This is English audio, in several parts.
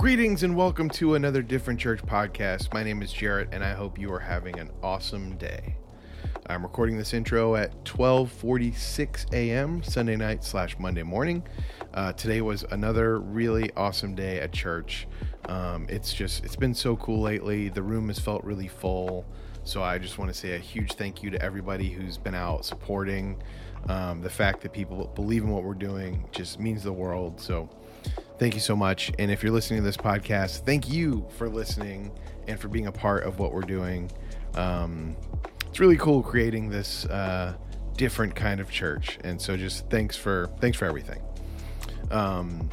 Greetings and welcome to another Different Church podcast. My name is Jarrett and I hope you are having an awesome day. I'm recording this intro at 12:46 a.m. Sunday night slash Monday morning. Uh, today was another really awesome day at church. Um, it's just it's been so cool lately. The room has felt really full. So I just want to say a huge thank you to everybody who's been out supporting. Um, the fact that people believe in what we're doing just means the world. So thank you so much. And if you're listening to this podcast, thank you for listening and for being a part of what we're doing. Um, it's really cool creating this uh, different kind of church, and so just thanks for thanks for everything. Um,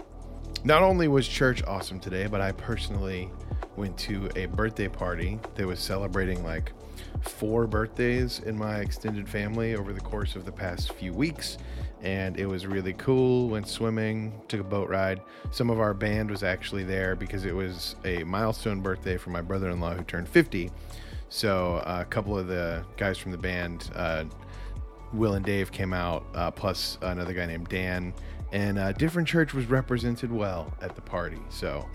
not only was church awesome today, but I personally went to a birthday party that was celebrating like four birthdays in my extended family over the course of the past few weeks and it was really cool. Went swimming, took a boat ride. Some of our band was actually there because it was a milestone birthday for my brother in law who turned 50. So uh, a couple of the guys from the band, uh, Will and Dave, came out, uh, plus another guy named Dan. And uh, Different Church was represented well at the party. So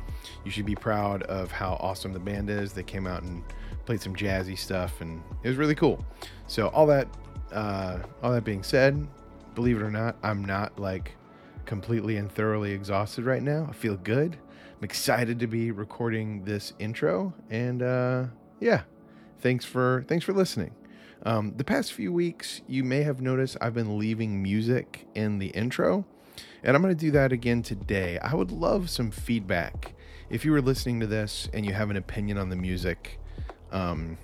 you should be proud of how awesome the band is. They came out and played some jazzy stuff, and it was really cool. So all that, uh, all that being said, believe it or not, I'm not like completely and thoroughly exhausted right now. I feel good. I'm excited to be recording this intro, and uh, yeah, thanks for thanks for listening. Um, the past few weeks, you may have noticed I've been leaving music in the intro, and I'm going to do that again today. I would love some feedback. If you were listening to this and you have an opinion on the music, um,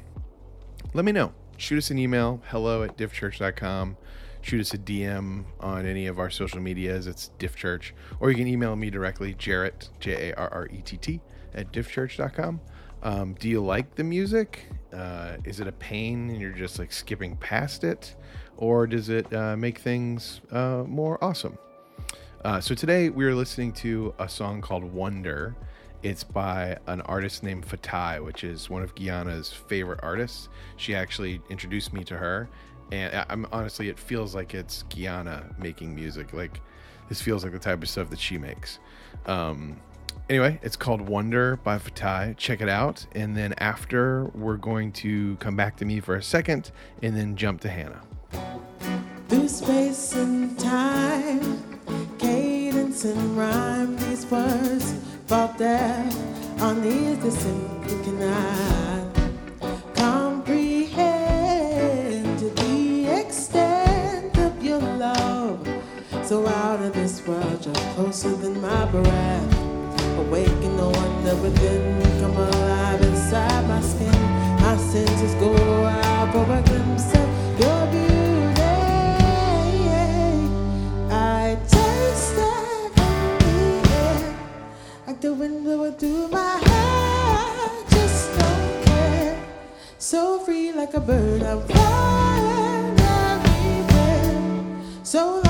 let me know. Shoot us an email, hello at diffchurch.com shoot us a DM on any of our social medias. It's Diff Church. Or you can email me directly, Jarrett, J A R R E T T, at diffchurch.com. Um, do you like the music? Uh, is it a pain and you're just like skipping past it? Or does it uh, make things uh, more awesome? Uh, so today we are listening to a song called Wonder. It's by an artist named Fatai, which is one of Guyana's favorite artists. She actually introduced me to her, and I'm honestly, it feels like it's Guyana making music. Like this feels like the type of stuff that she makes. Um, anyway, it's called Wonder by Fatai. Check it out, and then after we're going to come back to me for a second, and then jump to Hannah. Through space and time, cadence and rhyme, these words fall there on the simply cannot. So out of this world, just closer than my breath. Awaken the wonder within, come alive inside my skin. My senses go out for a glimpse of your beauty. I taste that yeah, like the wind blowing through my hair. Just don't care, so free like a bird. I'm flying everywhere. So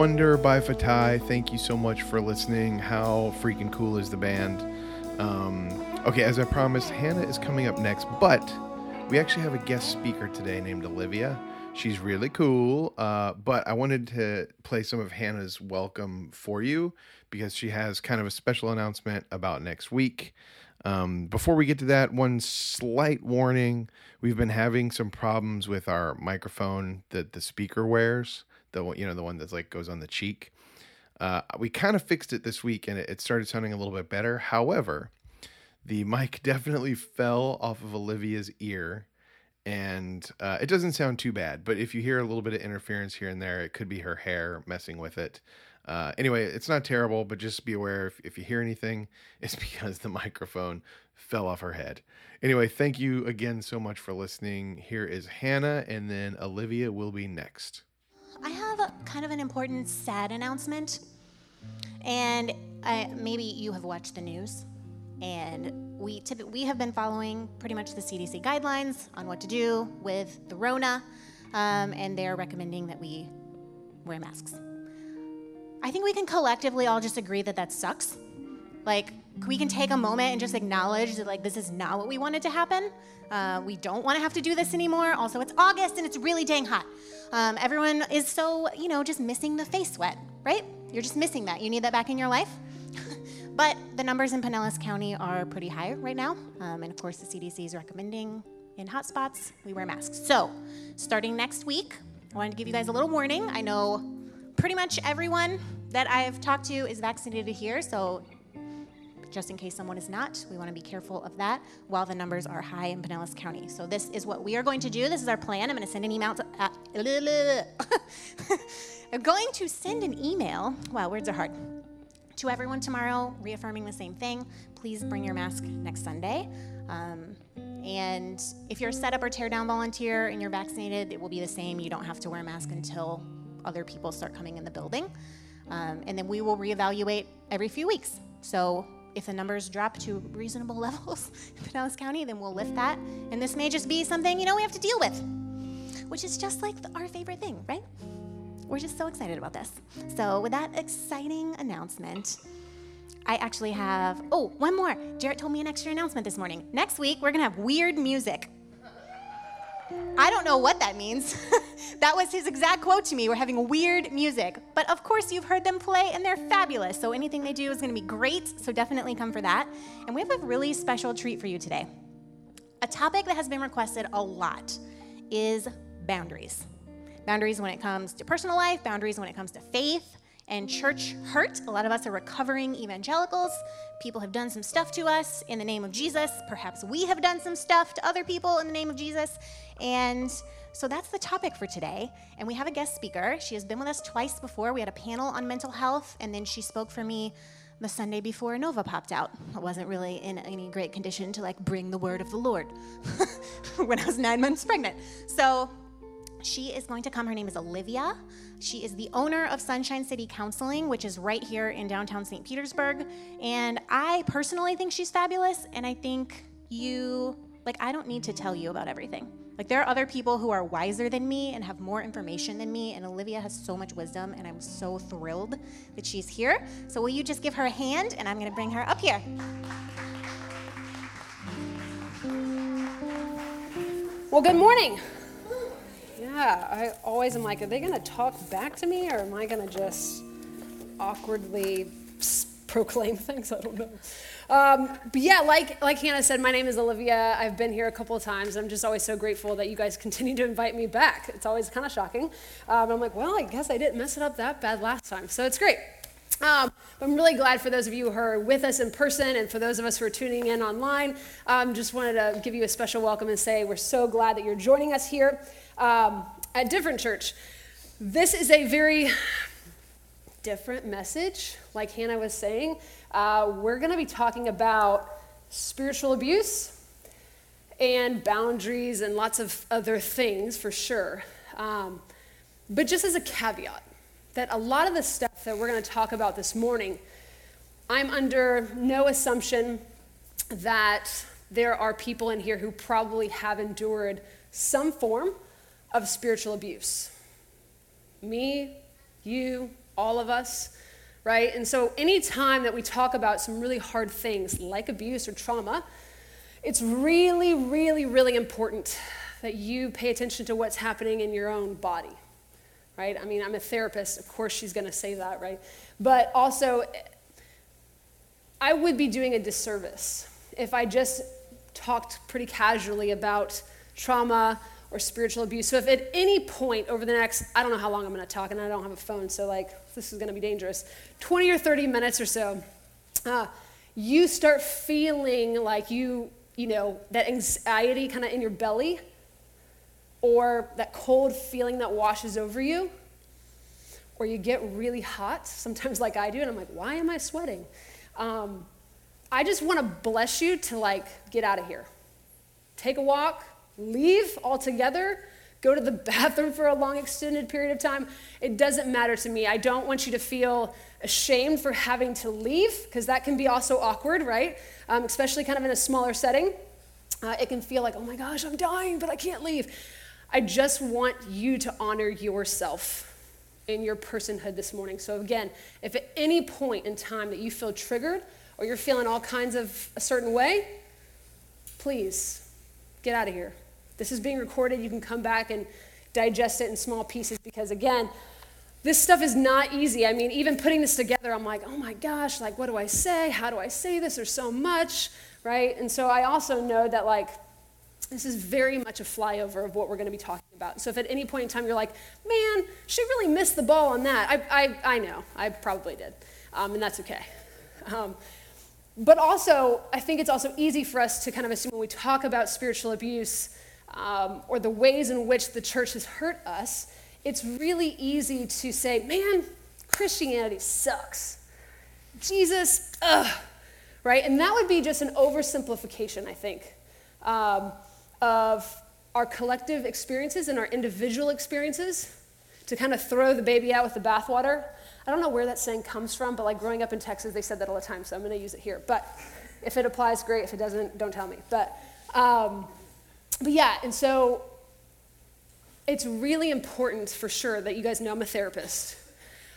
Wonder by Fatai. Thank you so much for listening. How freaking cool is the band? Um, okay, as I promised, Hannah is coming up next, but we actually have a guest speaker today named Olivia. She's really cool, uh, but I wanted to play some of Hannah's welcome for you because she has kind of a special announcement about next week. Um, before we get to that, one slight warning: we've been having some problems with our microphone that the speaker wears, the one- you know the one that's like goes on the cheek. Uh, we kind of fixed it this week, and it, it started sounding a little bit better. However, the mic definitely fell off of Olivia's ear, and uh, it doesn't sound too bad. But if you hear a little bit of interference here and there, it could be her hair messing with it. Uh, anyway, it's not terrible, but just be aware if, if you hear anything, it's because the microphone fell off her head. Anyway, thank you again so much for listening. Here is Hannah, and then Olivia will be next. I have a, kind of an important sad announcement. And I, maybe you have watched the news. And we, typ- we have been following pretty much the CDC guidelines on what to do with the Rona. Um, and they're recommending that we wear masks. I think we can collectively all just agree that that sucks. Like, we can take a moment and just acknowledge that, like, this is not what we wanted to happen. Uh, we don't want to have to do this anymore. Also, it's August and it's really dang hot. Um, everyone is so, you know, just missing the face sweat, right? You're just missing that. You need that back in your life. but the numbers in Pinellas County are pretty high right now. Um, and of course, the CDC is recommending in hot spots we wear masks. So, starting next week, I wanted to give you guys a little warning. I know pretty much everyone that I've talked to is vaccinated here, so just in case someone is not, we want to be careful of that while the numbers are high in Pinellas County. So this is what we are going to do. This is our plan. I'm going to send an email to. Uh, I'm going to send an email. Wow, words are hard. To everyone tomorrow, reaffirming the same thing. Please bring your mask next Sunday. Um, and if you're a setup or tear down volunteer and you're vaccinated, it will be the same. You don't have to wear a mask until other people start coming in the building. Um, and then we will reevaluate every few weeks. So if the numbers drop to reasonable levels in Pinellas County, then we'll lift that. And this may just be something, you know, we have to deal with, which is just like our favorite thing, right? We're just so excited about this. So, with that exciting announcement, I actually have, oh, one more. Jarrett told me an extra announcement this morning. Next week, we're gonna have weird music. I don't know what that means. that was his exact quote to me. We're having weird music. But of course, you've heard them play, and they're fabulous. So anything they do is going to be great. So definitely come for that. And we have a really special treat for you today. A topic that has been requested a lot is boundaries. Boundaries when it comes to personal life, boundaries when it comes to faith and church hurt. A lot of us are recovering evangelicals. People have done some stuff to us in the name of Jesus. Perhaps we have done some stuff to other people in the name of Jesus. And so that's the topic for today. And we have a guest speaker. She has been with us twice before. We had a panel on mental health, and then she spoke for me the Sunday before Nova popped out. I wasn't really in any great condition to like bring the word of the Lord when I was nine months pregnant. So she is going to come. Her name is Olivia. She is the owner of Sunshine City Counseling, which is right here in downtown St. Petersburg. And I personally think she's fabulous. And I think you, like, I don't need to tell you about everything. Like, there are other people who are wiser than me and have more information than me. And Olivia has so much wisdom. And I'm so thrilled that she's here. So, will you just give her a hand? And I'm to bring her up here. Well, good morning. Yeah, I always am like, are they going to talk back to me or am I going to just awkwardly proclaim things? I don't know. Um, but yeah, like, like Hannah said, my name is Olivia. I've been here a couple of times. I'm just always so grateful that you guys continue to invite me back. It's always kind of shocking. Um, I'm like, well, I guess I didn't mess it up that bad last time. So it's great. Um, I'm really glad for those of you who are with us in person and for those of us who are tuning in online. Um, just wanted to give you a special welcome and say we're so glad that you're joining us here um, at Different Church. This is a very different message, like Hannah was saying. Uh, we're going to be talking about spiritual abuse and boundaries and lots of other things for sure. Um, but just as a caveat, that a lot of the stuff that we're going to talk about this morning, I'm under no assumption that there are people in here who probably have endured some form of spiritual abuse. Me, you, all of us, right? And so, anytime that we talk about some really hard things like abuse or trauma, it's really, really, really important that you pay attention to what's happening in your own body, right? I mean, I'm a therapist, of course, she's gonna say that, right? But also, I would be doing a disservice if I just talked pretty casually about trauma or spiritual abuse. So if at any point over the next, I don't know how long I'm going to talk, and I don't have a phone, so like this is going to be dangerous, 20 or 30 minutes or so, uh, you start feeling like you, you know, that anxiety kind of in your belly, or that cold feeling that washes over you, or you get really hot, sometimes like I do, and I'm like, why am I sweating? Um, I just want to bless you to like get out of here. Take a walk, leave altogether, go to the bathroom for a long extended period of time. It doesn't matter to me. I don't want you to feel ashamed for having to leave because that can be also awkward, right? Um, especially kind of in a smaller setting. Uh, it can feel like, oh my gosh, I'm dying, but I can't leave. I just want you to honor yourself in your personhood this morning. So, again, if at any point in time that you feel triggered or you're feeling all kinds of a certain way, please get out of here. This is being recorded. You can come back and digest it in small pieces because, again, this stuff is not easy. I mean, even putting this together, I'm like, oh my gosh, like, what do I say? How do I say this? There's so much, right? And so I also know that, like, this is very much a flyover of what we're going to be talking about. So if at any point in time you're like, man, she really missed the ball on that, I, I, I know, I probably did, um, and that's okay. Um, but also, I think it's also easy for us to kind of assume when we talk about spiritual abuse um, or the ways in which the church has hurt us, it's really easy to say, man, Christianity sucks. Jesus, ugh, right? And that would be just an oversimplification, I think. Um, of our collective experiences and our individual experiences to kind of throw the baby out with the bathwater. I don't know where that saying comes from, but like growing up in Texas, they said that all the time, so I'm going to use it here. But if it applies, great. If it doesn't, don't tell me. But, um, but yeah, and so it's really important for sure that you guys know I'm a therapist.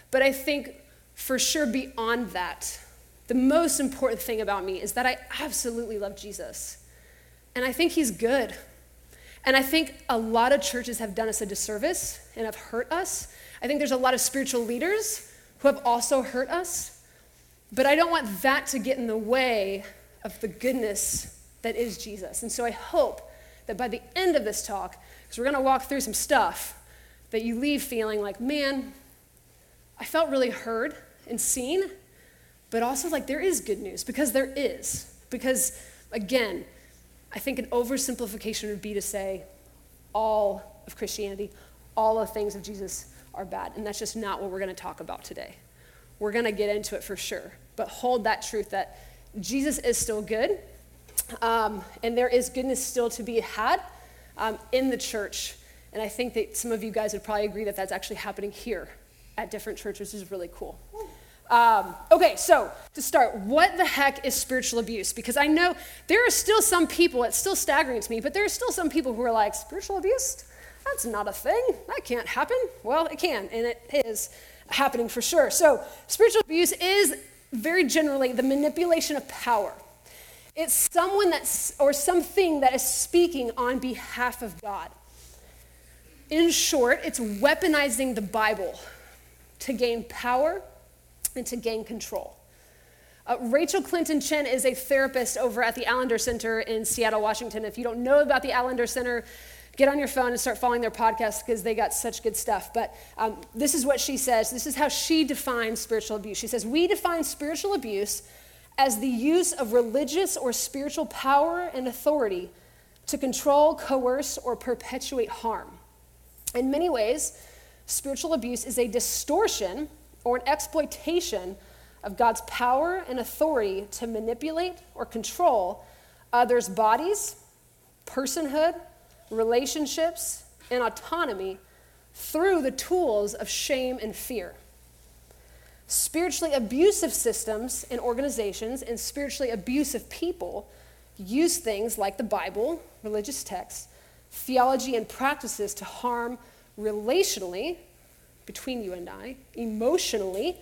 But I think for sure beyond that, the most important thing about me is that I absolutely love Jesus. And I think he's good. And I think a lot of churches have done us a disservice and have hurt us. I think there's a lot of spiritual leaders who have also hurt us. But I don't want that to get in the way of the goodness that is Jesus. And so I hope that by the end of this talk, because we're going to walk through some stuff, that you leave feeling like, man, I felt really heard and seen, but also like there is good news because there is. Because again, I think an oversimplification would be to say all of Christianity, all of things of Jesus are bad. And that's just not what we're going to talk about today. We're going to get into it for sure. But hold that truth that Jesus is still good, um, and there is goodness still to be had um, in the church. And I think that some of you guys would probably agree that that's actually happening here at different churches, is really cool. Um, okay, so to start, what the heck is spiritual abuse? Because I know there are still some people, it's still staggering to me, but there are still some people who are like, spiritual abuse? That's not a thing. That can't happen. Well, it can, and it is happening for sure. So, spiritual abuse is very generally the manipulation of power. It's someone that's, or something that is speaking on behalf of God. In short, it's weaponizing the Bible to gain power and to gain control. Uh, Rachel Clinton Chen is a therapist over at the Allender Center in Seattle, Washington. If you don't know about the Allender Center, get on your phone and start following their podcast because they got such good stuff. But um, this is what she says. This is how she defines spiritual abuse. She says, We define spiritual abuse as the use of religious or spiritual power and authority to control, coerce, or perpetuate harm. In many ways, spiritual abuse is a distortion or an exploitation of God's power and authority to manipulate or control others' bodies, personhood, relationships, and autonomy through the tools of shame and fear. Spiritually abusive systems and organizations and spiritually abusive people use things like the Bible, religious texts, theology, and practices to harm relationally between you and I, emotionally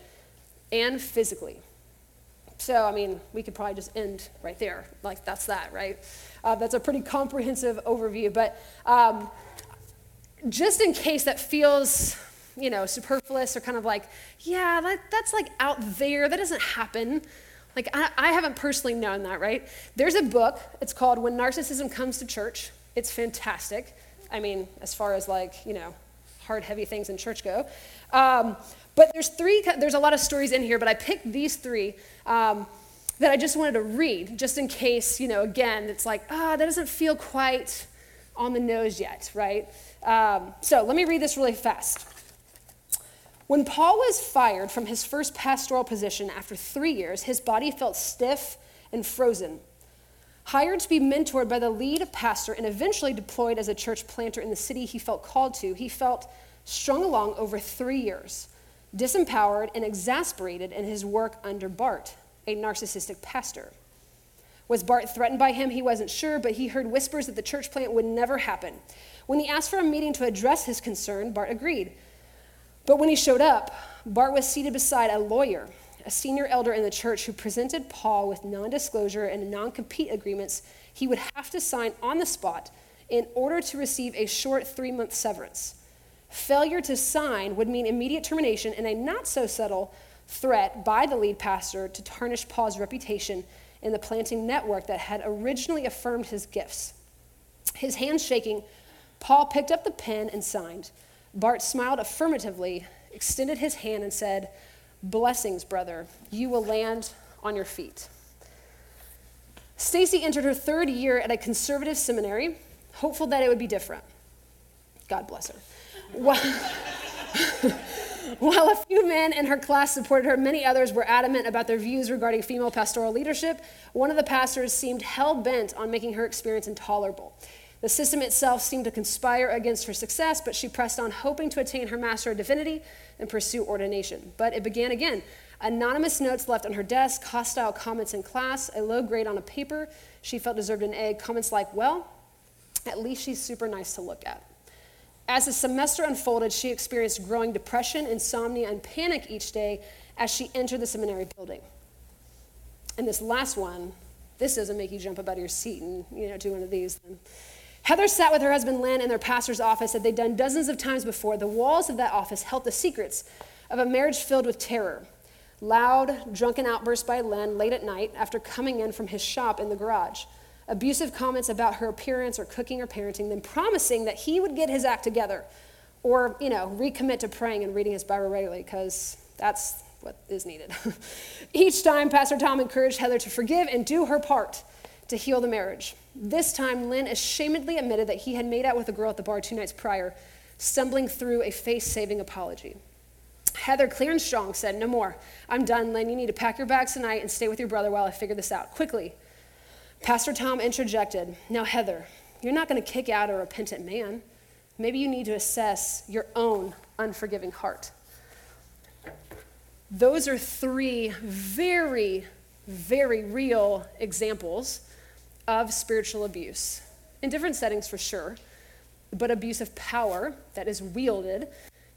and physically. So, I mean, we could probably just end right there. Like, that's that, right? Uh, that's a pretty comprehensive overview. But um, just in case that feels, you know, superfluous or kind of like, yeah, that, that's like out there, that doesn't happen. Like, I, I haven't personally known that, right? There's a book, it's called When Narcissism Comes to Church. It's fantastic. I mean, as far as like, you know, hard, heavy things in church go. Um, but there's three, there's a lot of stories in here, but I picked these three um, that I just wanted to read, just in case, you know, again, it's like, ah, oh, that doesn't feel quite on the nose yet, right? Um, so let me read this really fast. When Paul was fired from his first pastoral position after three years, his body felt stiff and frozen. Hired to be mentored by the lead pastor and eventually deployed as a church planter in the city he felt called to, he felt strung along over three years, disempowered and exasperated in his work under Bart, a narcissistic pastor. Was Bart threatened by him? He wasn't sure, but he heard whispers that the church plant would never happen. When he asked for a meeting to address his concern, Bart agreed. But when he showed up, Bart was seated beside a lawyer a senior elder in the church who presented Paul with non disclosure and non compete agreements he would have to sign on the spot in order to receive a short three month severance. Failure to sign would mean immediate termination and a not so subtle threat by the lead pastor to tarnish Paul's reputation in the planting network that had originally affirmed his gifts. His hands shaking, Paul picked up the pen and signed. Bart smiled affirmatively, extended his hand, and said, Blessings, brother. You will land on your feet. Stacy entered her third year at a conservative seminary, hopeful that it would be different. God bless her. While, a few men in her class supported her, many others were adamant about their views regarding female pastoral leadership. One of the pastors seemed hell bent on making her experience intolerable. The system itself seemed to conspire against her success, but she pressed on, hoping to attain her Master of Divinity and pursue ordination. But it began again. Anonymous notes left on her desk, hostile comments in class, a low grade on a paper she felt deserved an A, comments like, well, at least she's super nice to look at. As the semester unfolded, she experienced growing depression, insomnia, and panic each day as she entered the seminary building. And this last one, this doesn't make you jump up out of your seat and you know do one of these. Then. Heather sat with her husband Len in their pastor's office that they'd done dozens of times before. The walls of that office held the secrets of a marriage filled with terror. Loud, drunken outbursts by Len late at night after coming in from his shop in the garage. Abusive comments about her appearance or cooking or parenting, then promising that he would get his act together or, you know, recommit to praying and reading his Bible regularly because that's what is needed. Each time, Pastor Tom encouraged Heather to forgive and do her part to heal the marriage. This time, Lynn ashamedly admitted that he had made out with a girl at the bar two nights prior, stumbling through a face saving apology. Heather, clear and strong, said, No more. I'm done, Lynn. You need to pack your bags tonight and stay with your brother while I figure this out. Quickly. Pastor Tom interjected, Now, Heather, you're not going to kick out a repentant man. Maybe you need to assess your own unforgiving heart. Those are three very, very real examples of spiritual abuse, in different settings for sure, but abuse of power that is wielded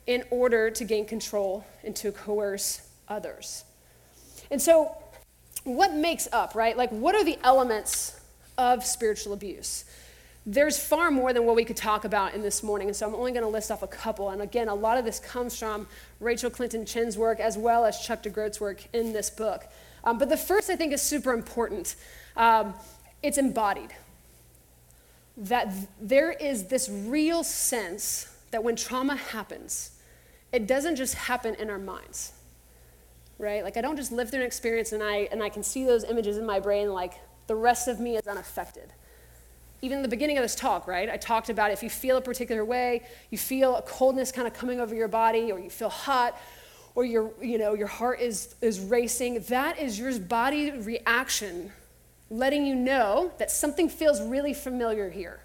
in order to gain control and to coerce others. And so, what makes up, right? Like, what are the elements of spiritual abuse? There's far more than what we could talk about in this morning, and so I'm only going to list off a couple. And again, a lot of this comes from Rachel Clinton Chen's work as well as Chuck DeGroat's work in this book. Um, but the first, I think, is super important. Um, it's embodied. That there is this real sense that when trauma happens, it doesn't just happen in our minds, right? Like I don't just live through an experience and I, and I can see those images in my brain like the rest of me is unaffected. Even the beginning of this talk, right? I talked about if you feel a particular way, you feel a coldness kind of coming over your body, or you feel hot, or your, you know, your heart is, is racing, that is your body reaction letting you know that something feels really familiar here.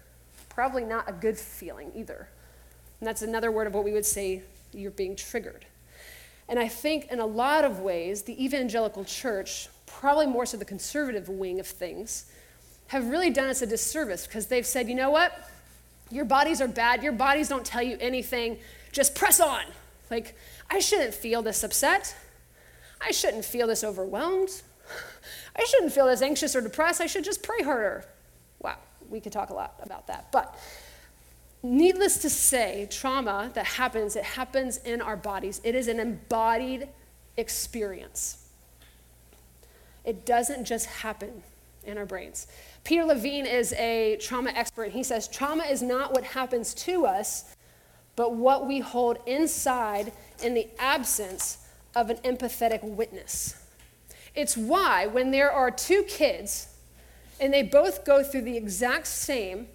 Probably not a good feeling either. And that's another word of what we would say you're being triggered. And I think in a lot of ways, the evangelical church, probably more so the conservative wing of things, have really done us a disservice because they've said, you know what? Your bodies are bad. Your bodies don't tell you anything. Just press on. Like, I shouldn't feel this upset. I shouldn't feel this overwhelmed. I shouldn't feel as anxious or depressed. I should just pray harder. Wow, we could talk a lot about that. But needless to say, trauma that happens, it happens in our bodies. It is an embodied experience. It doesn't just happen in our brains. Peter Levine is a trauma expert. He says trauma is not what happens to us, but what we hold inside in the absence of an empathetic witness. It's why, when there are two kids and they both go through the exact same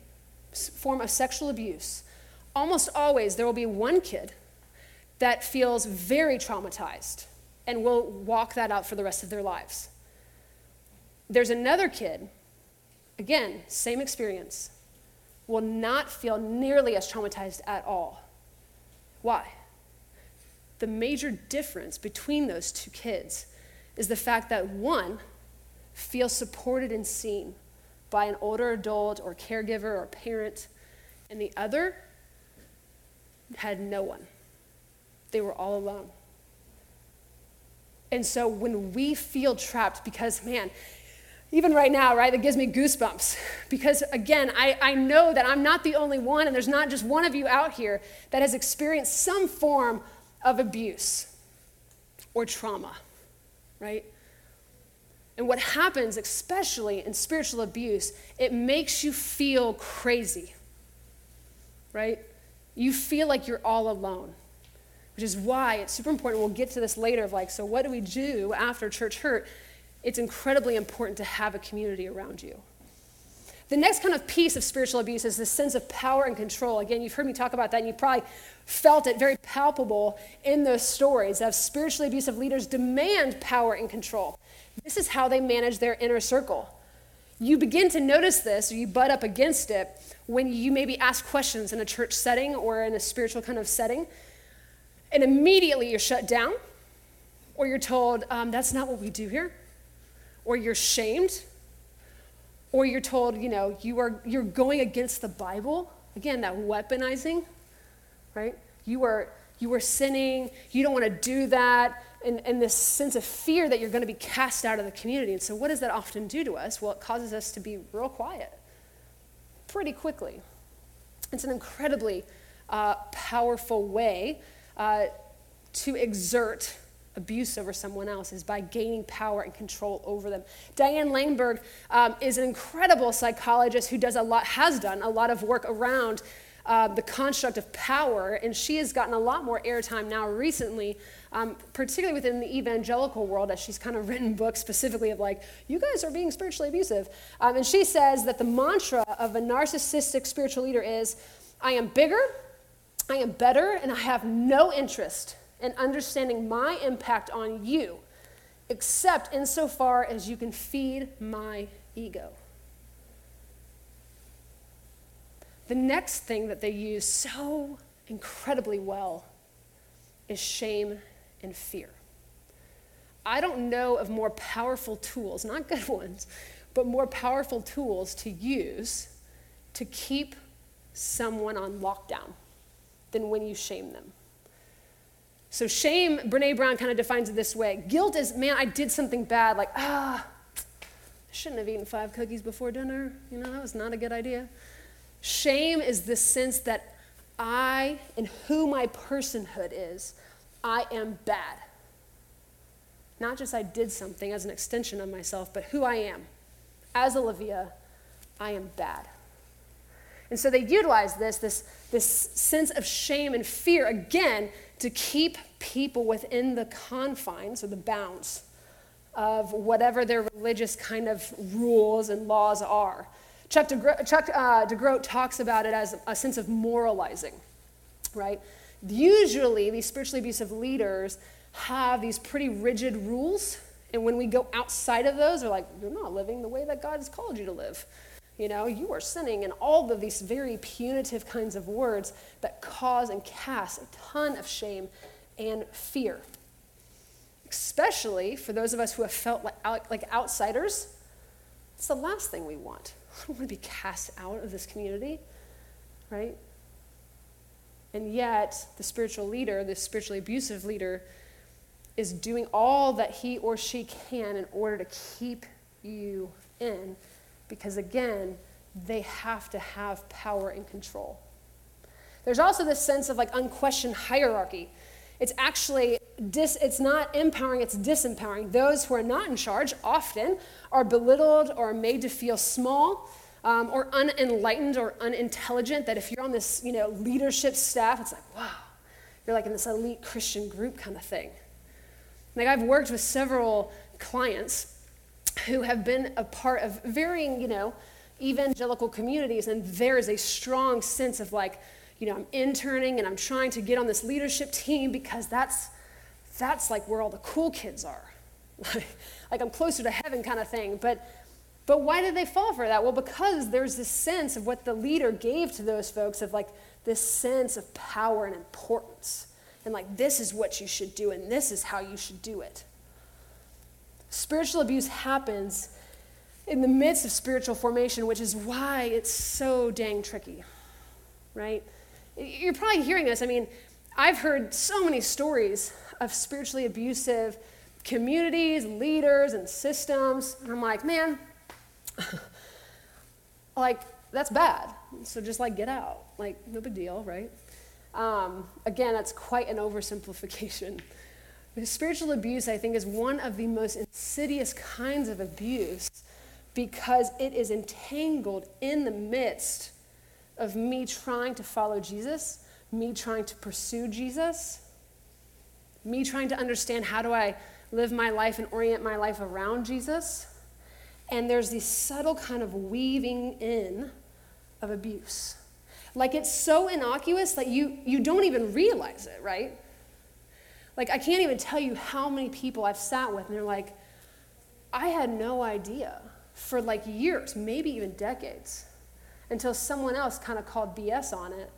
form of sexual abuse, almost always there will be one kid that feels very traumatized and will walk that out for the rest of their lives. There's another kid, again, same experience, will not feel nearly as traumatized at all. Why? The major difference between those two kids is the fact that one feels supported and seen by an older adult or caregiver or parent, and the other had no one. They were all alone. And so when we feel trapped, because man, even right now, right, that gives me goosebumps. Because again, I, I know that I'm not the only one, and there's not just one of you out here that has experienced some form of abuse or trauma, right? And what happens, especially in spiritual abuse, it makes you feel crazy, right? You feel like you're all alone, which is why it's super important. We'll get to this later of like, so what do we do after church hurt? It's incredibly important to have a community around you. The next kind of piece of spiritual abuse is this sense of power and control. Again, you've heard me talk about that, and you probably felt it very palpable in those stories of spiritually abusive leaders demand power and control. This is how they manage their inner circle. You begin to notice this, or you butt up against it, when you maybe ask questions in a church setting or in a spiritual kind of setting, and immediately you're shut down, or you're told, um, that's not what we do here, or you're shamed, or you're told, you know, you are, you're going against the Bible. Again, that weaponizing, right? You are, you are sinning, you don't want to do that and, and this sense of fear that you're going to be cast out of the community. And so, what does that often do to us? Well, it causes us to be real quiet pretty quickly. It's an incredibly uh, powerful way uh, to exert abuse over someone else is by gaining power and control over them. Diane Langberg um, is an incredible psychologist who does a lot, has done a lot of work around uh, the construct of power, and she has gotten a lot more airtime now recently, um, particularly within the evangelical world, as she's kind of written books specifically of like, you guys are being spiritually abusive. Um, and she says that the mantra of a narcissistic spiritual leader is, I am bigger, I am better, and I have no interest in understanding my impact on you, except insofar as you can feed my ego. The next thing that they use so incredibly well is shame and fear. I don't know of more powerful tools, not good ones, but more powerful tools to use to keep someone on lockdown than when you shame them. So, shame, Brene Brown kind of defines it this way guilt is, man, I did something bad, like, ah, I shouldn't have eaten five cookies before dinner. You know, that was not a good idea. Shame is the sense that I, and who my personhood is, I am bad. Not just I did something as an extension of myself, but who I am. As Olivia, I am bad. And so they utilize this, this, this sense of shame and fear, again, to keep people within the confines or the bounds of whatever their religious kind of rules and laws are. Chuck, DeGro- Chuck uh, DeGroat talks about it as a sense of moralizing, right? Usually, these spiritually abusive leaders have these pretty rigid rules, and when we go outside of those, they're like, you're not living the way that God has called you to live. You know, you are sinning, and all of these very punitive kinds of words that cause and cast a ton of shame and fear. Especially for those of us who have felt like, like outsiders, it's the last thing we want. I don't want to be cast out of this community, right? And yet, the spiritual leader, the spiritually abusive leader, is doing all that he or she can in order to keep you in. Because again, they have to have power and control. There's also this sense of like unquestioned hierarchy. It's actually dis, it's not empowering, it's disempowering. Those who are not in charge often are belittled or made to feel small um, or unenlightened or unintelligent. That if you're on this you know, leadership staff, it's like, wow, you're like in this elite Christian group kind of thing. Like I've worked with several clients who have been a part of varying, you know, evangelical communities, and there is a strong sense of like, you know, I'm interning and I'm trying to get on this leadership team because that's that's like where all the cool kids are. like, I'm closer to heaven kind of thing. But but why did they fall for that? Well, because there's this sense of what the leader gave to those folks of like this sense of power and importance. And like this is what you should do and this is how you should do it. Spiritual abuse happens in the midst of spiritual formation, which is why it's so dang tricky, right? You're probably hearing this. I mean, I've heard so many stories of spiritually abusive communities, leaders, and systems. And I'm like, man, like, that's bad. So just like get out. Like, no big deal, right? Um, again, that's quite an oversimplification. Spiritual abuse, I think, is one of the most insidious kinds of abuse because it is entangled in the midst of me trying to follow Jesus, me trying to pursue Jesus, me trying to understand how do I live my life and orient my life around Jesus. And there's this subtle kind of weaving in of abuse. Like it's so innocuous that you, you don't even realize it, right? Like I can't even tell you how many people I've sat with and they're like, I had no idea for like years, maybe even decades, until someone else kind of called BS on it.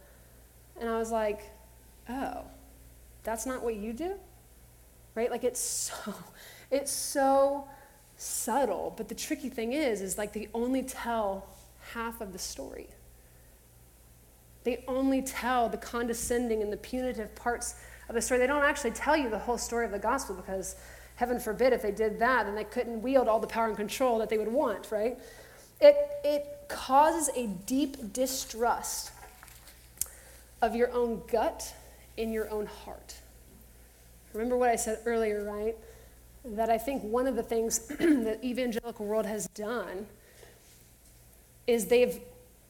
And I was like, oh, that's not what you do? Right? Like it's so, it's so subtle. But the tricky thing is, is like they only tell half of the story. They only tell the condescending and the punitive parts of the story. They don't actually tell you the whole story of the gospel because heaven forbid if they did that, then they couldn't wield all the power and control that they would want, right? It, it causes a deep distrust of your own gut in your own heart. Remember what I said earlier, right? That I think one of the things the evangelical world has done is they've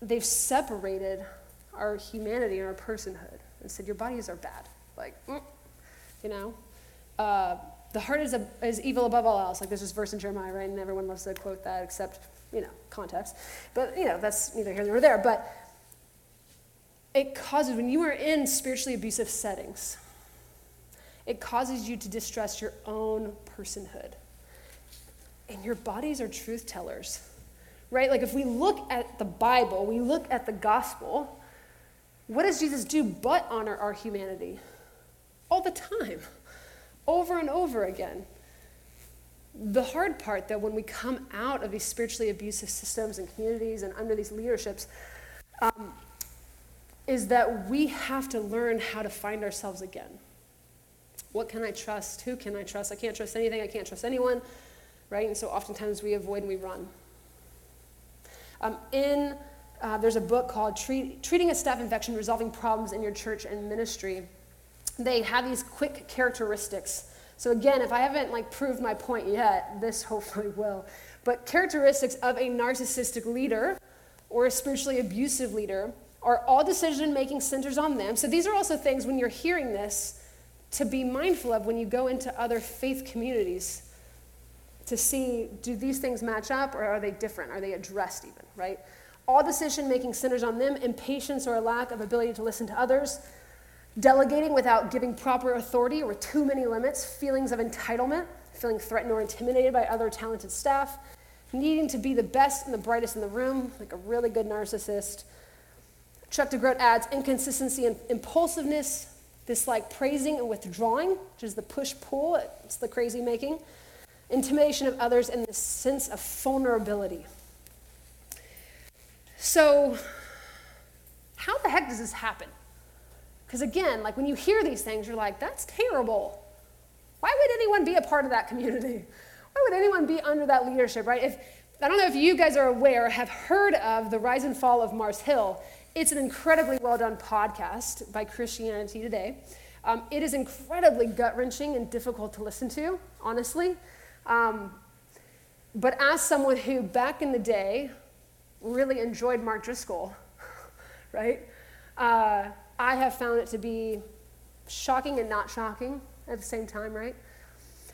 they've separated our humanity and our personhood and said your bodies are bad, like mm, you know. Uh, the heart is, a, is evil above all else. Like there's this verse in Jeremiah, right? And everyone loves to quote that, except you know context. But you know that's neither here nor there. But it causes when you are in spiritually abusive settings, it causes you to distrust your own personhood. And your bodies are truth tellers, right? Like if we look at the Bible, we look at the gospel, what does Jesus do but honor our humanity? All the time, over and over again. The hard part, though, when we come out of these spiritually abusive systems and communities and under these leaderships, um, is that we have to learn how to find ourselves again. What can I trust? Who can I trust? I can't trust anything. I can't trust anyone, right? And so oftentimes we avoid and we run. Um, in uh, there's a book called Treat, Treating a Staph Infection, Resolving Problems in Your Church and Ministry. They have these quick characteristics. So again, if I haven't like proved my point yet, this hopefully will. But characteristics of a narcissistic leader or a spiritually abusive leader are all decision making centers on them. So these are also things when you're hearing this to be mindful of when you go into other faith communities to see do these things match up or are they different? Are they addressed even, right? All decision making centers on them, impatience or a lack of ability to listen to others, delegating without giving proper authority or too many limits, feelings of entitlement, feeling threatened or intimidated by other talented staff, needing to be the best and the brightest in the room, like a really good narcissist. Chuck DeGroat adds inconsistency and impulsiveness, this like praising and withdrawing, which is the push pull, it's the crazy making, intimidation of others, and this sense of vulnerability. So, how the heck does this happen? Because again, like when you hear these things, you're like, that's terrible. Why would anyone be a part of that community? Why would anyone be under that leadership, right? If I don't know if you guys are aware, have heard of the rise and fall of Mars Hill. It's an incredibly well done podcast by Christianity Today. Um, it is incredibly gut wrenching and difficult to listen to, honestly. Um, but as someone who, back in the day, really enjoyed Mark Driscoll, right? Uh, I have found it to be shocking and not shocking at the same time, right?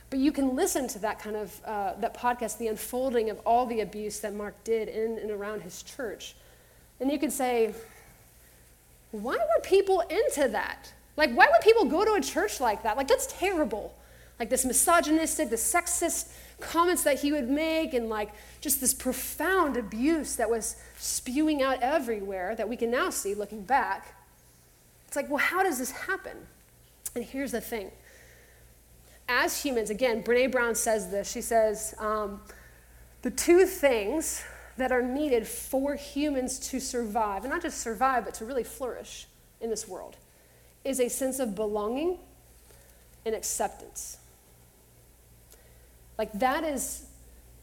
But you can listen to that kind of uh, that podcast, the unfolding of all the abuse that Mark did in and around his church, and you could say, why were people into that? Like, why would people go to a church like that? Like, that's terrible. Like, this misogynistic, the sexist comments that he would make, and like just this profound abuse that was spewing out everywhere that we can now see looking back. It's like, well, how does this happen? And here's the thing. As humans, again, Brene Brown says this. She says, um, the two things that are needed for humans to survive, and not just survive, but to really flourish in this world, is a sense of belonging and acceptance. Like that is,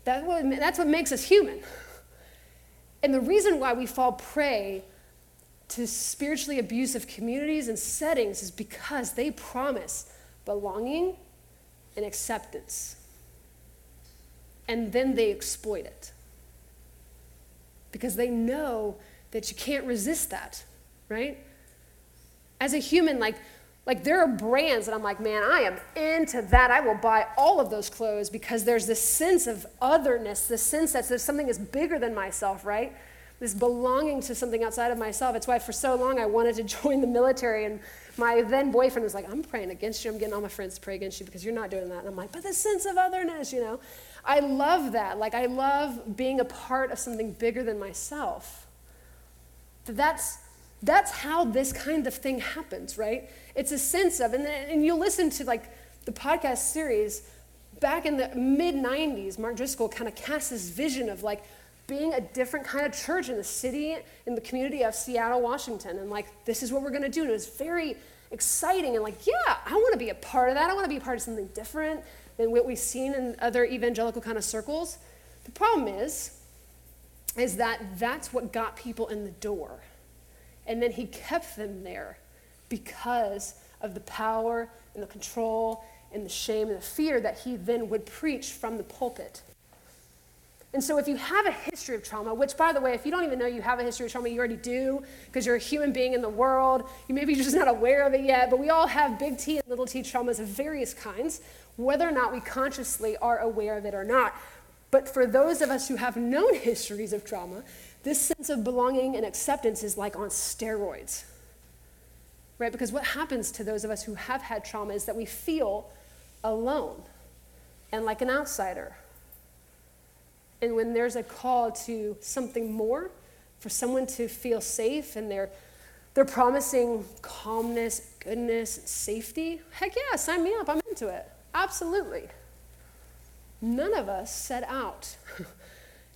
that what, that's what makes us human. And the reason why we fall prey to spiritually abusive communities and settings is because they promise belonging and acceptance. And then they exploit it. Because they know that you can't resist that, right? As a human, like, like there are brands that I'm like, man, I am into that. I will buy all of those clothes because there's this sense of otherness, this sense that there's something that's bigger than myself, right? This belonging to something outside of myself. It's why for so long I wanted to join the military and my then boyfriend was like, I'm praying against you. I'm getting all my friends to pray against you because you're not doing that. And I'm like, but the sense of otherness, you know? I love that. Like, I love being a part of something bigger than myself. That's, that's how this kind of thing happens, right? It's a sense of, and, and you listen to like the podcast series back in the mid 90s, Mark Driscoll kind of cast this vision of like being a different kind of church in the city, in the community of Seattle, Washington. And like, this is what we're going to do. And it was very exciting and like, yeah, I want to be a part of that. I want to be a part of something different than what we've seen in other evangelical kind of circles. The problem is, is that that's what got people in the door. And then he kept them there because of the power and the control and the shame and the fear that he then would preach from the pulpit. And so, if you have a history of trauma, which, by the way, if you don't even know you have a history of trauma, you already do because you're a human being in the world. You maybe you're just not aware of it yet, but we all have big T and little t traumas of various kinds, whether or not we consciously are aware of it or not. But for those of us who have known histories of trauma, this sense of belonging and acceptance is like on steroids. Right? Because what happens to those of us who have had trauma is that we feel alone and like an outsider and when there's a call to something more, for someone to feel safe and they're, they're promising calmness, goodness, safety, heck yeah, sign me up. I'm into it. Absolutely. None of us set out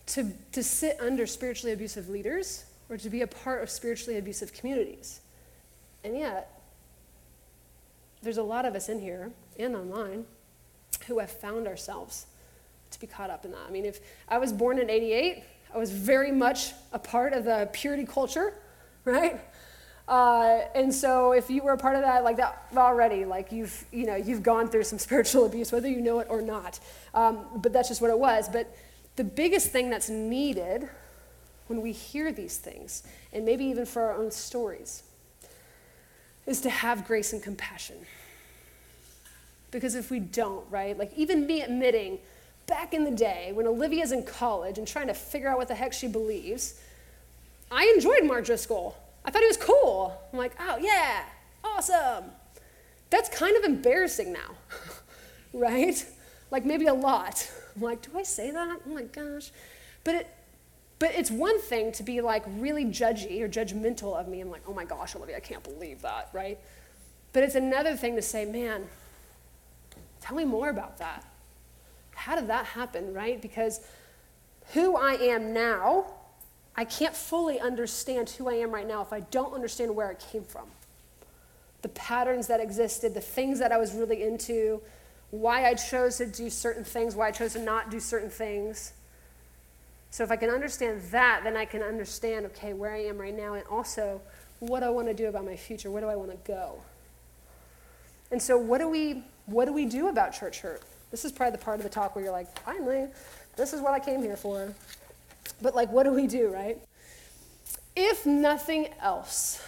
to, to sit under spiritually abusive leaders or to be a part of spiritually abusive communities. And yet, there's a lot of us in here and online who have found ourselves to be caught up in that. I mean, if I was born in 88, I was very much a part of the purity culture, right? Uh, and so if you were a part of that, like that already, like you've, you know, you've gone through some spiritual abuse, whether you know it or not. Um, but that's just what it was. But the biggest thing that's needed when we hear these things, and maybe even for our own stories, is to have grace and compassion. Because if we don't, right, like even me admitting back in the day when Olivia's in college and trying to figure out what the heck she believes, I enjoyed Mark Driscoll. I thought he was cool. I'm like, oh, yeah, awesome. That's kind of embarrassing now, right? Like maybe a lot. I'm like, do I say that? Oh my gosh. But it, but it's one thing to be like really judgy or judgmental of me. I'm like, oh my gosh, Olivia, I can't believe that, right? But it's another thing to say, man, tell me more about that how did that happen, right? Because who I am now, I can't fully understand who I am right now if I don't understand where it came from. the patterns that existed, the things that I was really into, why I chose to do certain things, why I chose to not do certain things. So if I can understand that, then I can understand, okay, where I am right now, and also what I want to do about my future. Where do I want to go? And so, what do we what do we do about church hurt? This is probably the part of the talk where you're like, finally, this is what I came here for. But like, what do we do, right? If nothing else,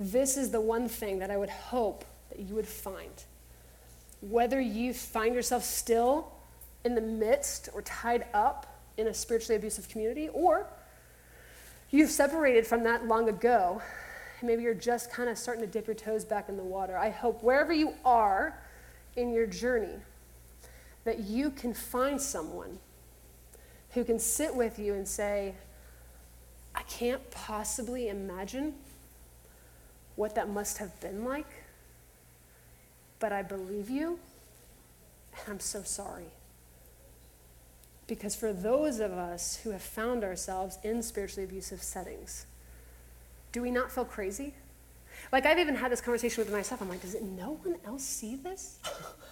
this is the one thing that I would hope that you would find. Whether you find yourself still in the midst or tied up in a spiritually abusive community, or you've separated from that long ago, maybe you're just kind of starting to dip your toes back in the water. I hope wherever you are in your journey, that you can find someone who can sit with you and say, I can't possibly imagine what that must have been like, but I believe you, and I'm so sorry. Because for those of us who have found ourselves in spiritually abusive settings, do we not feel crazy? Like, I've even had this conversation with myself. I'm like, does it no one else see this?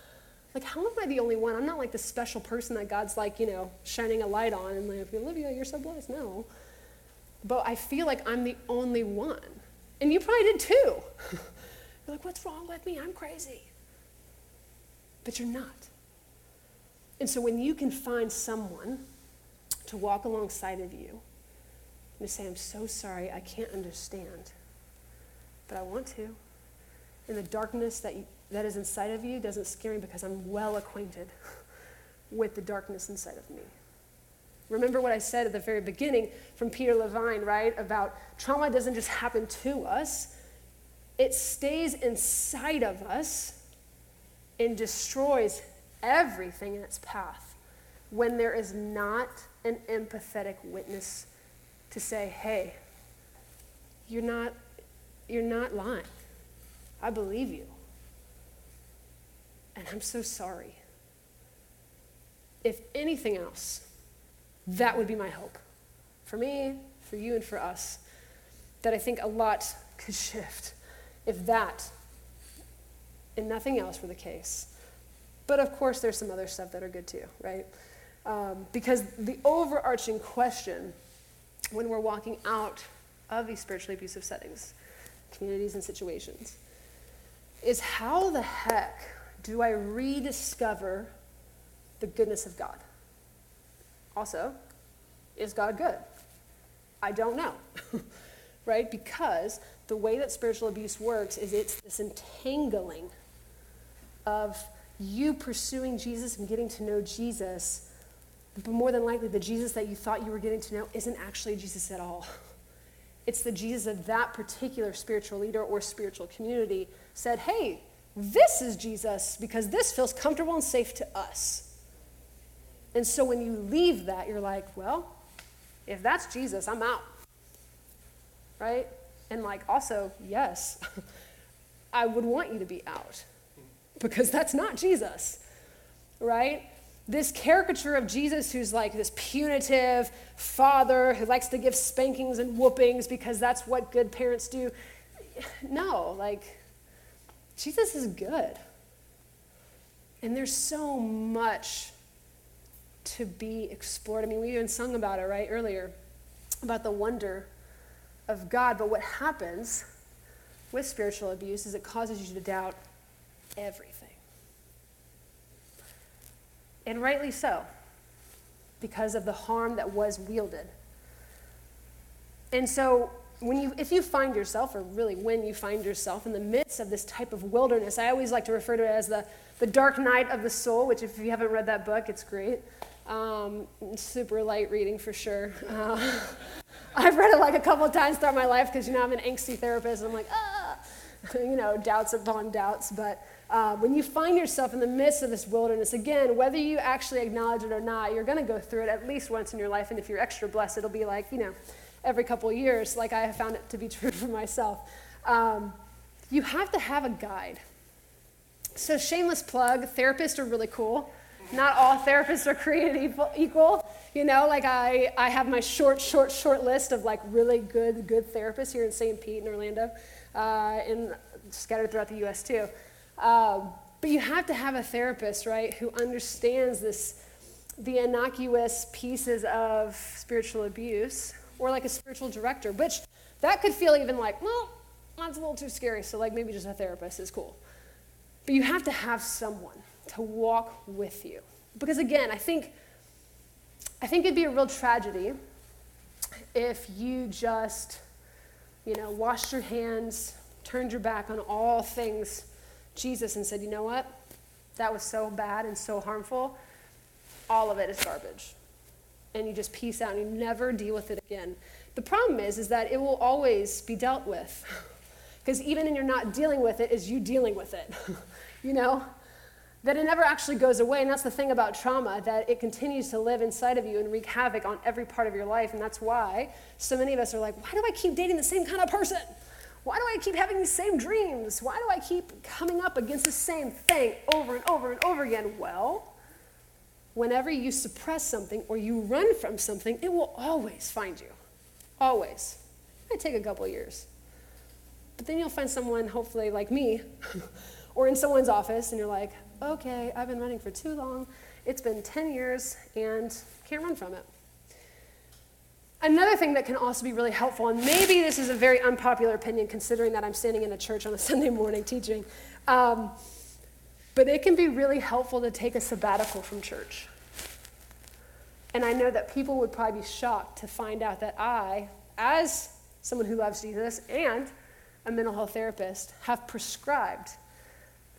like, how am I the only one? I'm not like the special person that God's like, you know, shining a light on and like, Olivia, you're so blessed. No. But I feel like I'm the only one. And you probably did too. you're like, what's wrong with me? I'm crazy. But you're not. And so when you can find someone to walk alongside of you and to say, I'm so sorry, I can't understand, but I want to. And the darkness that, you, that is inside of you doesn't scare me because I'm well acquainted with the darkness inside of me. Remember what I said at the very beginning from Peter Levine, right? About trauma doesn't just happen to us, it stays inside of us and destroys everything in its path when there is not an empathetic witness to say, hey, you're not, you're not lying. I believe you. And I'm so sorry. If anything else, that would be my hope for me, for you, and for us. That I think a lot could shift if that and nothing else were the case. But of course, there's some other stuff that are good too, right? Um, because the overarching question when we're walking out of these spiritually abusive settings, communities, and situations is how the heck do I rediscover the goodness of God? Also, is God good? I don't know, right? Because the way that spiritual abuse works is it's this entangling of you pursuing Jesus and getting to know Jesus, but more than likely, the Jesus that you thought you were getting to know isn't actually Jesus at all. It's the Jesus of that particular spiritual leader or spiritual community said, hey, this is Jesus because this feels comfortable and safe to us. And so when you leave that, you're like, well, if that's Jesus, I'm out. Right? And like, also, yes, I would want you to be out because that's not Jesus, right? This caricature of Jesus, who's like this punitive father who likes to give spankings and whoopings because that's what good parents do. No, like, Jesus is good. And there's so much to be explored. I mean, we even sung about it, right, earlier, about the wonder of God. But what happens with spiritual abuse is it causes you to doubt everything. And rightly so, because of the harm that was wielded. And so, when you, if you find yourself, or really when you find yourself in the midst of this type of wilderness, I always like to refer to it as the, the dark night of the soul, which, if you haven't read that book, it's great. Um, super light reading for sure. Uh, I've read it like a couple times throughout my life because, you know, I'm an angsty therapist. and I'm like, ah, you know, doubts upon doubts. But uh, when you find yourself in the midst of this wilderness, again, whether you actually acknowledge it or not, you're going to go through it at least once in your life. And if you're extra blessed, it'll be like, you know, every couple of years, like I have found it to be true for myself. Um, you have to have a guide. So, shameless plug therapists are really cool. Not all therapists are created equal. You know, like I, I have my short, short, short list of like really good, good therapists here in St. Pete and Orlando. uh, and scattered throughout the U.S. too. Um, but you have to have a therapist, right, who understands this, the innocuous pieces of spiritual abuse, or like a spiritual director, which that could feel even like, well, that's a little too scary. So like maybe just a therapist is cool. But you have to have someone to walk with you, because again, I think, I think it'd be a real tragedy if you just, you know, washed your hands, turned your back on all things Jesus and said, you know what? That was so bad and so harmful. All of it is garbage. And you just peace out and you never deal with it again. The problem is, is that it will always be dealt with. Because even in you're not dealing with it, is you dealing with it. you know? That it never actually goes away. And that's the thing about trauma, that it continues to live inside of you and wreak havoc on every part of your life. And that's why so many of us are like, why do I keep dating the same kind of person? Why do I keep having these same dreams? Why do I keep coming up against the same thing over and over and over again? Well, whenever you suppress something or you run from something, it will always find you. Always. It might take a couple years. But then you'll find someone, hopefully like me, or in someone's office, and you're like, okay, I've been running for too long. It's been 10 years and can't run from it. Another thing that can also be really helpful, and maybe this is a very unpopular opinion considering that I'm standing in a church on a Sunday morning teaching, um, but it can be really helpful to take a sabbatical from church. And I know that people would probably be shocked to find out that I, as someone who loves Jesus and a mental health therapist, have prescribed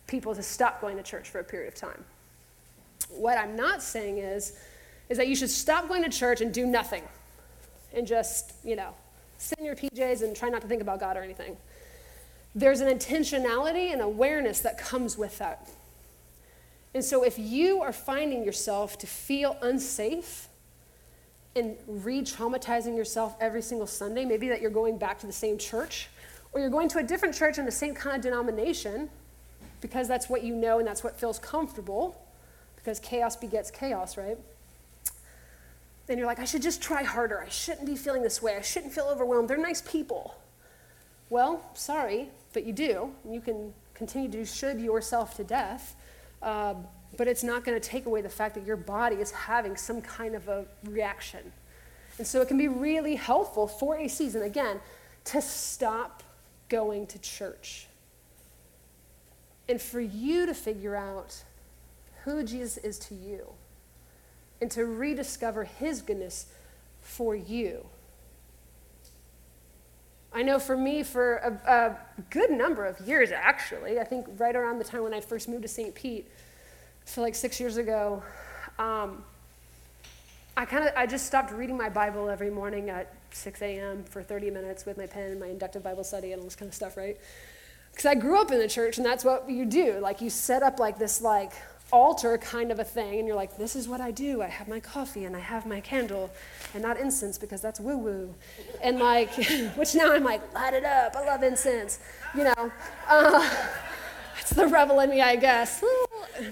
people to stop going to church for a period of time. What I'm not saying is, is that you should stop going to church and do nothing and just, you know, sit in your PJs and try not to think about God or anything. There's an intentionality and awareness that comes with that. And so if you are finding yourself to feel unsafe and re traumatizing yourself every single Sunday, maybe that you're going back to the same church, or you're going to a different church in the same kind of denomination because that's what you know and that's what feels comfortable, because chaos begets chaos, right? And you're like, I should just try harder. I shouldn't be feeling this way. I shouldn't feel overwhelmed. They're nice people. Well, sorry, but you do. You can continue to should yourself to death, uh, but it's not going to take away the fact that your body is having some kind of a reaction. And so it can be really helpful for a season, again, to stop going to church. And for you to figure out who Jesus is to you and to rediscover His goodness for you. I know for me, for a, a, good number of years, actually, I think right around the time when I first moved to St. Pete, so like six years ago, um, I kind of I just stopped reading my Bible every morning at 6 a.m. for 30 minutes with my pen and my inductive Bible study and all this kind of stuff, right? Because I grew up in the church, and that's what you do. Like you set up like this like altar kind of a thing, and you're like, this is what I do. I have my coffee and I have my candle, and not incense because that's woo woo. And like, which now I'm like, light it up. I love incense. You know, uh, it's the rebel in me, I guess.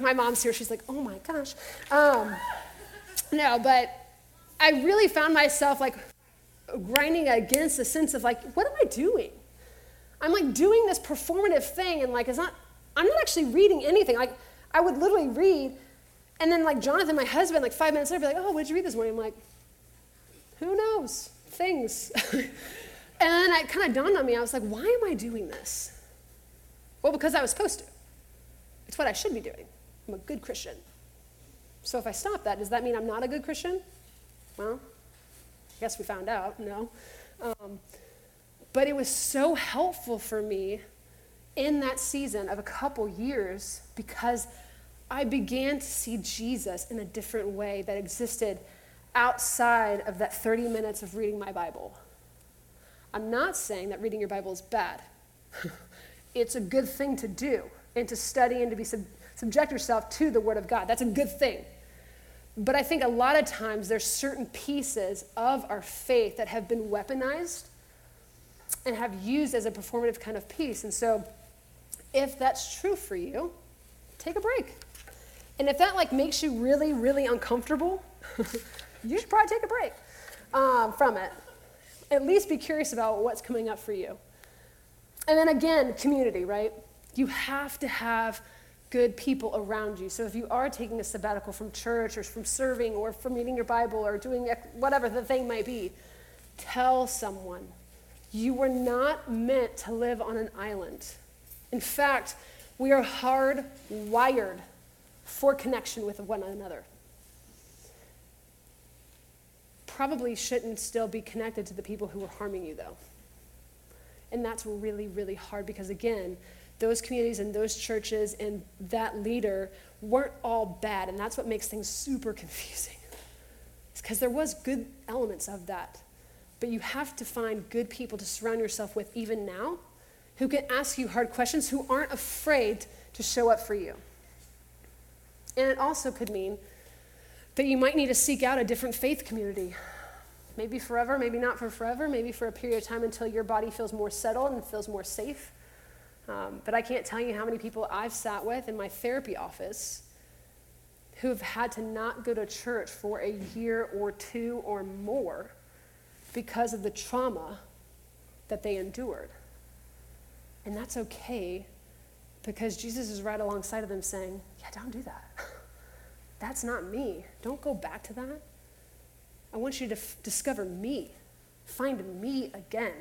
My mom's here. She's like, oh my gosh. Um, no, but I really found myself like grinding against a sense of like, what am I doing? I'm like doing this performative thing, and like, it's not. I'm not actually reading anything. Like, I would literally read, and then like Jonathan, my husband, like five minutes later, be like, "Oh, what did you read this morning?" I'm like, "Who knows? Things." and then it kind of dawned on me. I was like, "Why am I doing this?" Well, because I was supposed to. It's what I should be doing. I'm a good Christian. So if I stop that, does that mean I'm not a good Christian? Well, I guess we found out. No. Um, but it was so helpful for me in that season of a couple years because I began to see Jesus in a different way that existed outside of that 30 minutes of reading my Bible. I'm not saying that reading your Bible is bad. it's a good thing to do and to study and to be sub- subject yourself to the Word of God. That's a good thing. But I think a lot of times there's certain pieces of our faith that have been weaponized and have used as a performative kind of piece. And so if that's true for you, take a break. And if that like makes you really, really uncomfortable, you should probably take a break um, from it. At least be curious about what's coming up for you. And then again, community, right? You have to have good people around you. So if you are taking a sabbatical from church or from serving or from reading your Bible or doing whatever the thing might be, tell someone. You were not meant to live on an island. In fact, we are hardwired for connection with one another. Probably shouldn't still be connected to the people who were harming you, though. And that's really, really hard because, again, those communities and those churches and that leader weren't all bad. And that's what makes things super confusing. It's because there was good elements of that. But you have to find good people to surround yourself with even now who can ask you hard questions, who aren't afraid to show up for you. And it also could mean that you might need to seek out a different faith community. Maybe forever, maybe not for forever, maybe for a period of time until your body feels more settled and feels more safe. Um, but I can't tell you how many people I've sat with in my therapy office who have had to not go to church for a year or two or more because of the trauma that they endured. And that's okay because Jesus is right alongside of them saying, Yeah, don't do that. That's not me. Don't go back to that. I want you to f- discover me, find me again.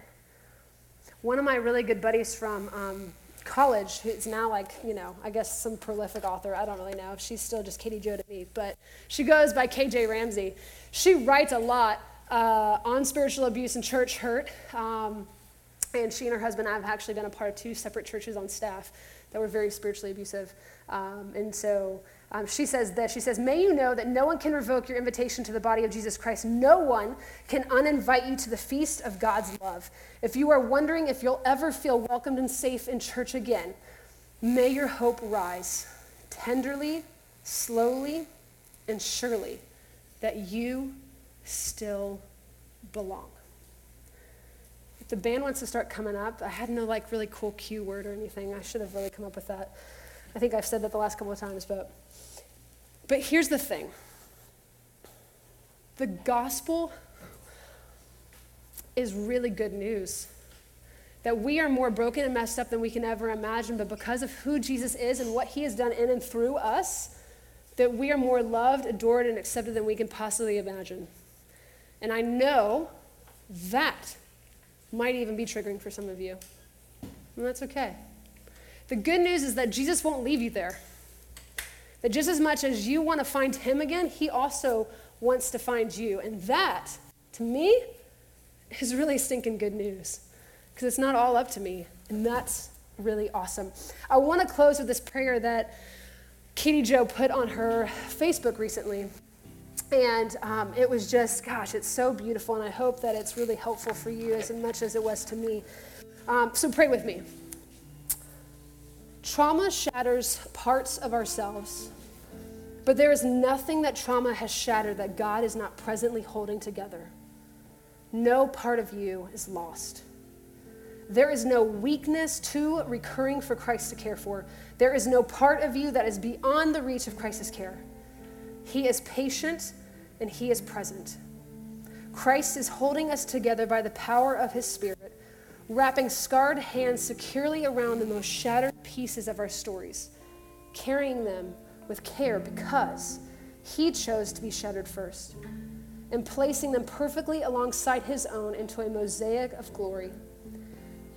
One of my really good buddies from um, college, who's now like, you know, I guess some prolific author, I don't really know. She's still just Katie Joe to me, but she goes by KJ Ramsey. She writes a lot uh, on spiritual abuse and church hurt. Um, and she and her husband have actually been a part of two separate churches on staff that were very spiritually abusive. Um, and so um, she says this She says, May you know that no one can revoke your invitation to the body of Jesus Christ. No one can uninvite you to the feast of God's love. If you are wondering if you'll ever feel welcomed and safe in church again, may your hope rise tenderly, slowly, and surely that you still belong the band wants to start coming up, I had no like really cool cue word or anything. I should have really come up with that. I think I've said that the last couple of times, but but here's the thing. The gospel is really good news. That we are more broken and messed up than we can ever imagine, but because of who Jesus is and what he has done in and through us, that we are more loved, adored, and accepted than we can possibly imagine. And I know that might even be triggering for some of you. And that's okay. The good news is that Jesus won't leave you there. That just as much as you want to find him again, he also wants to find you. And that, to me, is really stinking good news because it's not all up to me. And that's really awesome. I want to close with this prayer that Katie Joe put on her Facebook recently. And um, it was just, gosh, it's so beautiful. And I hope that it's really helpful for you as much as it was to me. Um, so pray with me. Trauma shatters parts of ourselves, but there is nothing that trauma has shattered that God is not presently holding together. No part of you is lost. There is no weakness too recurring for Christ to care for. There is no part of you that is beyond the reach of Christ's care. He is patient and He is present. Christ is holding us together by the power of His Spirit, wrapping scarred hands securely around the most shattered pieces of our stories, carrying them with care because He chose to be shattered first, and placing them perfectly alongside His own into a mosaic of glory.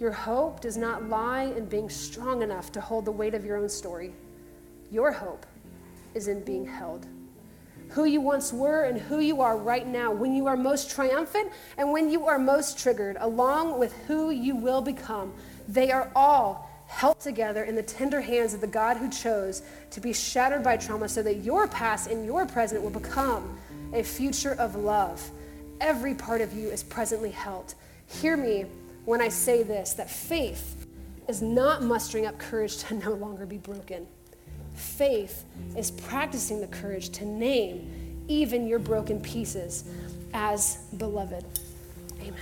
Your hope does not lie in being strong enough to hold the weight of your own story. Your hope is in being held who you once were and who you are right now, when you are most triumphant and when you are most triggered, along with who you will become. They are all held together in the tender hands of the God who chose to be shattered by trauma so that your past and your present will become a future of love. Every part of you is presently held. Hear me when I say this that faith is not mustering up courage to no longer be broken. Faith is practicing the courage to name even your broken pieces as beloved. Amen.